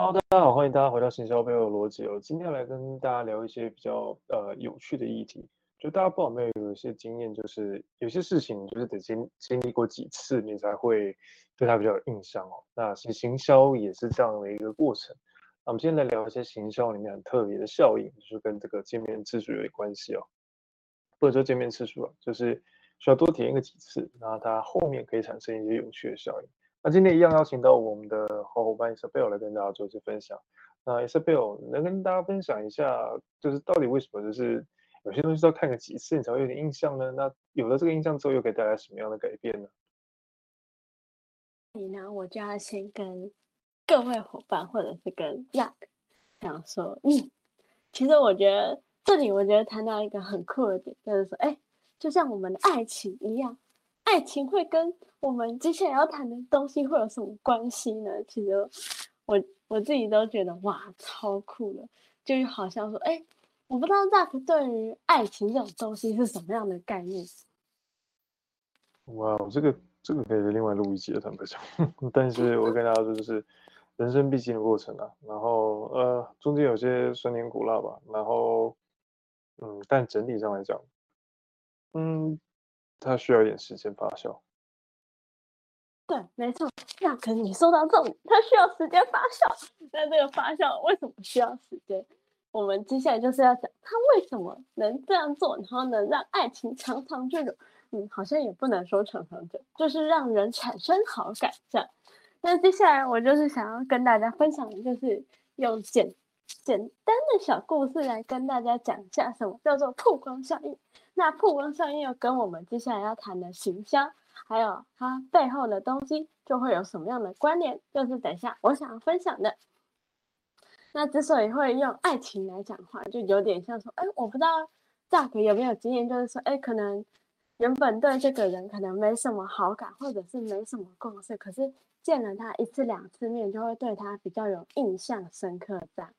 Hello，大家好，欢迎大家回到行销背后的逻辑哦。今天来跟大家聊一些比较呃有趣的议题。就大家不知道有没有有一些经验，就是有些事情就是得经经历过几次，你才会对它比较有印象哦。那行行销也是这样的一个过程。那我们今天来聊一些行销里面很特别的效应，就是跟这个见面次数有关系哦。或者说见面次数啊，就是需要多体验个几次，然后它后面可以产生一些有趣的效应。那今天一样邀请到我们的好伙伴 Isabel 来跟大家做一些分享。那 Isabel 能跟大家分享一下，就是到底为什么就是有些东西要看个几次你才会有点印象呢？那有了这个印象之后，又给带来什么样的改变呢？你呢，我就要先跟各位伙伴或者是跟 Zack 想说，嗯，其实我觉得这里我觉得谈到一个很酷的点，就是说，哎，就像我们的爱情一样。爱情会跟我们接下来要谈的东西会有什么关系呢？其实我我自己都觉得哇，超酷的，就好像说，哎，我不知道 Zack 对于爱情这种东西是什么样的概念。哇，这个这个可以另外录一集的，坦白讲。但是我跟大家说，就是人生必经的过程啊，然后呃，中间有些酸甜苦辣吧，然后嗯，但整体上来讲，嗯。它需要一点时间发酵。对，没错。那可是你说到重点，它需要时间发酵。那这个发酵为什么需要时间？我们接下来就是要讲它为什么能这样做，然后能让爱情长长久久。嗯，好像也不能说长长久，就是让人产生好感这样。那接下来我就是想要跟大家分享的，就是用简简单的小故事来跟大家讲一下什么叫做曝光效应。那曝光效应又跟我们接下来要谈的行销，还有它背后的东西，就会有什么样的关联？就是等一下我想要分享的。那之所以会用爱情来讲话，就有点像说，哎，我不知道 Zack 有没有经验，就是说，哎，可能原本对这个人可能没什么好感，或者是没什么共识，可是见了他一次两次面，就会对他比较有印象深刻这样。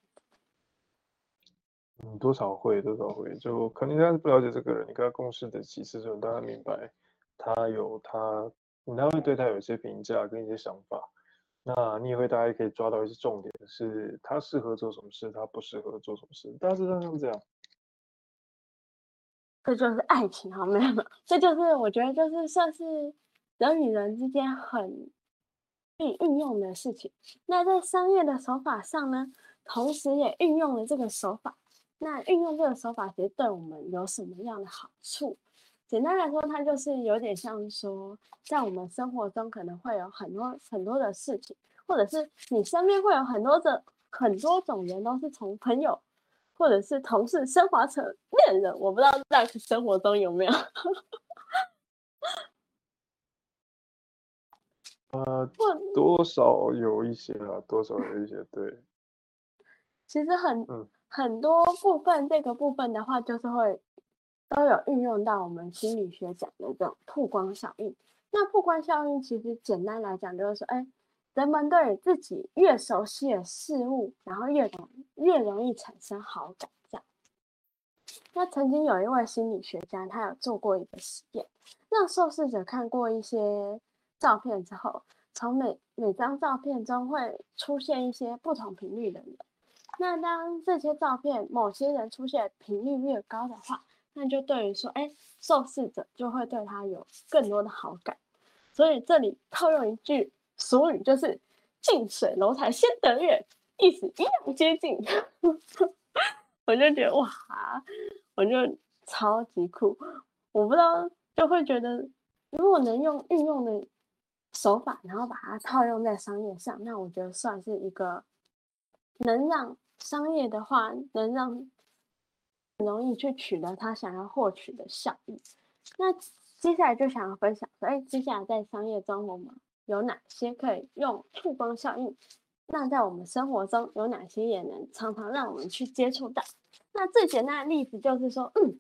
嗯，多少会，多少会，就可能大家不了解这个人，你跟他共事的几次之后，大家明白他有他，你还会对他有一些评价跟一些想法，那你也会大家可以抓到一些重点，是他适合做什么事，他不适合做什么事，大致上是这样。这就是爱情，好没有？这就是我觉得就是算是人与人之间很可以运用的事情。那在商业的手法上呢，同时也运用了这个手法。那运用这个手法，其实对我们有什么样的好处？简单来说，它就是有点像说，在我们生活中可能会有很多很多的事情，或者是你身边会有很多的很多种人，都是从朋友或者是同事升华成恋人。我不知道在生活中有没有？呃，多少有一些啊，多少有一些，对。其实很嗯。很多部分，这个部分的话，就是会都有运用到我们心理学讲的这种曝光效应。那曝光效应其实简单来讲，就是说，哎，人们对自己越熟悉的事物，然后越容越容易产生好感。这样。那曾经有一位心理学家，他有做过一个实验，让受试者看过一些照片之后，从每每张照片中会出现一些不同频率的人。那当这些照片某些人出现频率越高的话，那就对于说，哎，受试者就会对他有更多的好感。所以这里套用一句俗语，就是“近水楼台先得月”，意思一样接近。我就觉得哇，我就超级酷。我不知道，就会觉得如果能用运用的手法，然后把它套用在商业上，那我觉得算是一个能让。商业的话，能让容易去取得他想要获取的效益。那接下来就想要分享说，哎，接下来在商业中，我们有哪些可以用触光效应？那在我们生活中有哪些也能常常让我们去接触到？那最简单的例子就是说，嗯，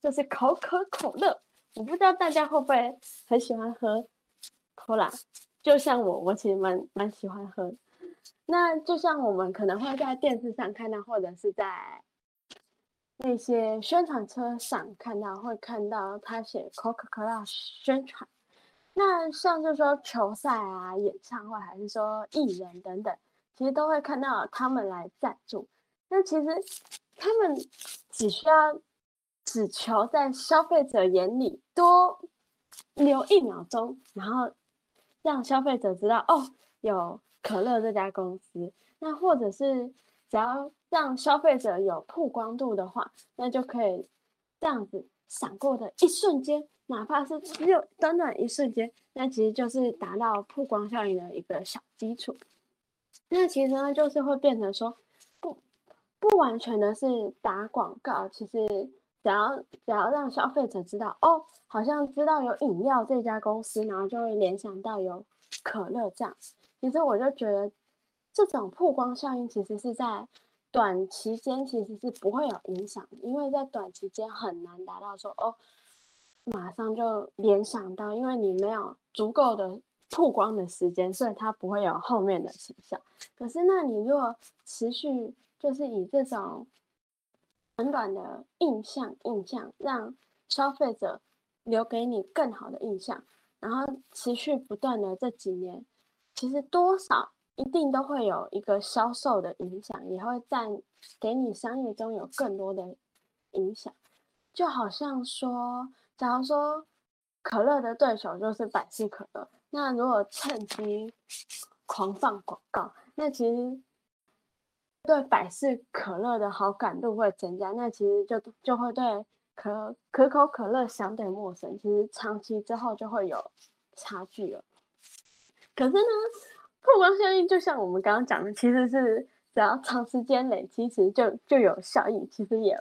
就是可口可乐。我不知道大家会不会很喜欢喝 Cola，就像我，我其实蛮蛮喜欢喝。那就像我们可能会在电视上看到，或者是在那些宣传车上看到，会看到他写 Coca-Cola 宣传。那像是说球赛啊、演唱会，还是说艺人等等，其实都会看到他们来赞助。那其实他们只需要只求在消费者眼里多留一秒钟，然后让消费者知道哦，有可乐这家公司。那或者是只要让消费者有曝光度的话，那就可以这样子闪过的一瞬间，哪怕是只有短短一瞬间，那其实就是达到曝光效应的一个小基础。那其实呢，就是会变成说，不不完全的是打广告，其实只要只要让消费者知道，哦，好像知道有饮料这家公司，然后就会联想到有可乐这样。其实我就觉得。这种曝光效应其实是在短期间其实是不会有影响，因为在短期间很难达到说哦，马上就联想到，因为你没有足够的曝光的时间，所以它不会有后面的成效。可是，那你如果持续就是以这种短短的印象印象，让消费者留给你更好的印象，然后持续不断的这几年，其实多少。一定都会有一个销售的影响，也会在给你商业中有更多的影响。就好像说，假如说可乐的对手就是百事可乐，那如果趁机狂放广告，那其实对百事可乐的好感度会增加，那其实就就会对可可口可乐相对陌生，其实长期之后就会有差距了。可是呢，曝光效应就像我们刚刚讲的，其实是只要长时间累积，其实就就有效应。其实也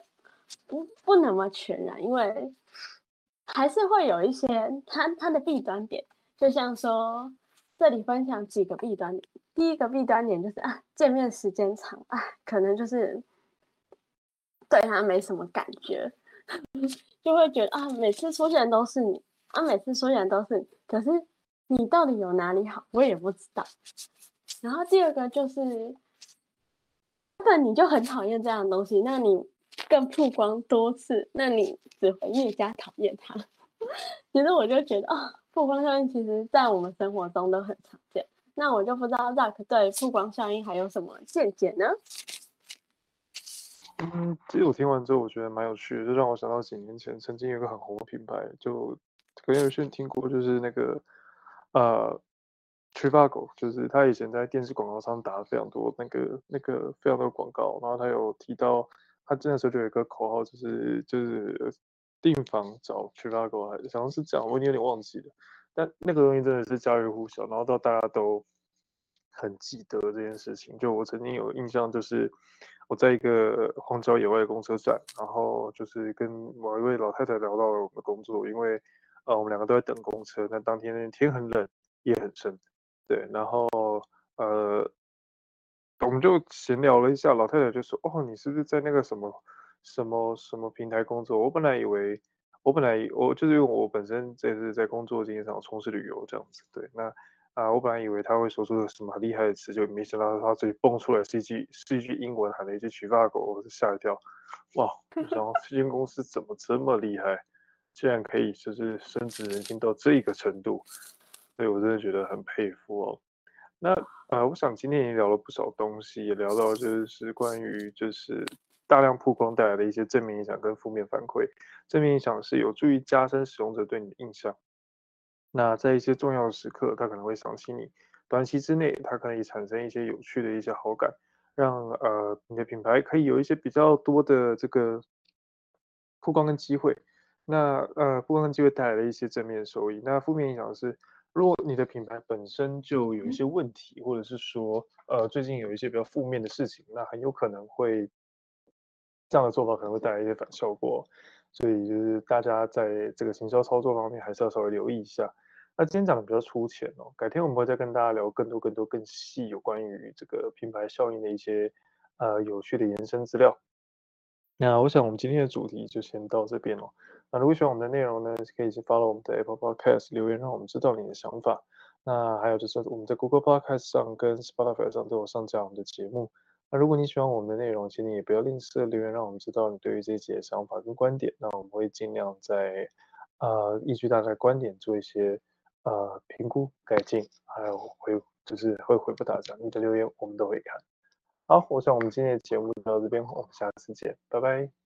不不那么全然，因为还是会有一些它它的弊端点。就像说，这里分享几个弊端点。第一个弊端点就是啊，见面时间长啊，可能就是对他没什么感觉，就会觉得啊，每次出现都是你啊，每次出现都是你，可是。你到底有哪里好？我也不知道。然后第二个就是，根本你就很讨厌这样的东西，那你更曝光多次，那你只会越加讨厌它。其实我就觉得啊，曝光效应其实在我们生活中都很常见。那我就不知道 Zack 对曝光效应还有什么见解呢？嗯，其实我听完之后，我觉得蛮有趣的，就让我想到几年前曾经有个很红的品牌，就可能有些人听过，就是那个。呃，Trivago 就是他以前在电视广告上打了非常多那个那个非常多广告，然后他有提到他那时候就有一个口号，就是就是订房找 Trivago，好像是这样，我已经有点忘记了。但那个东西真的是家喻户晓，然后到大家都很记得这件事情。就我曾经有印象，就是我在一个荒郊野外的公车站，然后就是跟某一位老太太聊到了我们的工作，因为。呃，我们两个都在等公车。那当天天很冷，夜很深，对。然后呃，我们就闲聊了一下。老太太就说：“哦，你是不是在那个什么什么什么平台工作？”我本来以为，我本来我就是因为我本身这是在工作经验上从事旅游这样子，对。那啊、我本来以为他会说出什么厉害的词，就没想到他自己蹦出来是一句是一句英文，喊了一句 Trivago，我就吓一跳。哇，然后这间公司怎么这么厉害？竟然可以就是深植人心到这个程度，所以我真的觉得很佩服哦。那呃，我想今天也聊了不少东西，也聊到就是关于就是大量曝光带来的一些正面影响跟负面反馈。正面影响是有助于加深使用者对你的印象。那在一些重要的时刻，他可能会想起你。短期之内，他可以产生一些有趣的一些好感，让呃你的品牌可以有一些比较多的这个曝光跟机会。那呃，曝光机会带来了一些正面收益。那负面影响是，如果你的品牌本身就有一些问题，或者是说呃最近有一些比较负面的事情，那很有可能会这样的做法可能会带来一些反效果。所以就是大家在这个行销操作方面还是要稍微留意一下。那今天讲的比较粗浅哦，改天我们会再跟大家聊更多更多更细有关于这个品牌效应的一些呃有趣的延伸资料。那我想我们今天的主题就先到这边了。那如果喜欢我们的内容呢，可以去 follow 我们的 Apple Podcast 留言，让我们知道你的想法。那还有就是我们在 Google Podcast 上跟 Spotify 上都有上架我们的节目。那如果你喜欢我们的内容，请你也不要吝啬留言，让我们知道你对于这一节的想法跟观点。那我们会尽量在呃依据大家的观点做一些呃评估改进，还有回就是会回复大家，你的留言我们都会看。好，我想我们今天的节目就到这边，我们下次见，拜拜。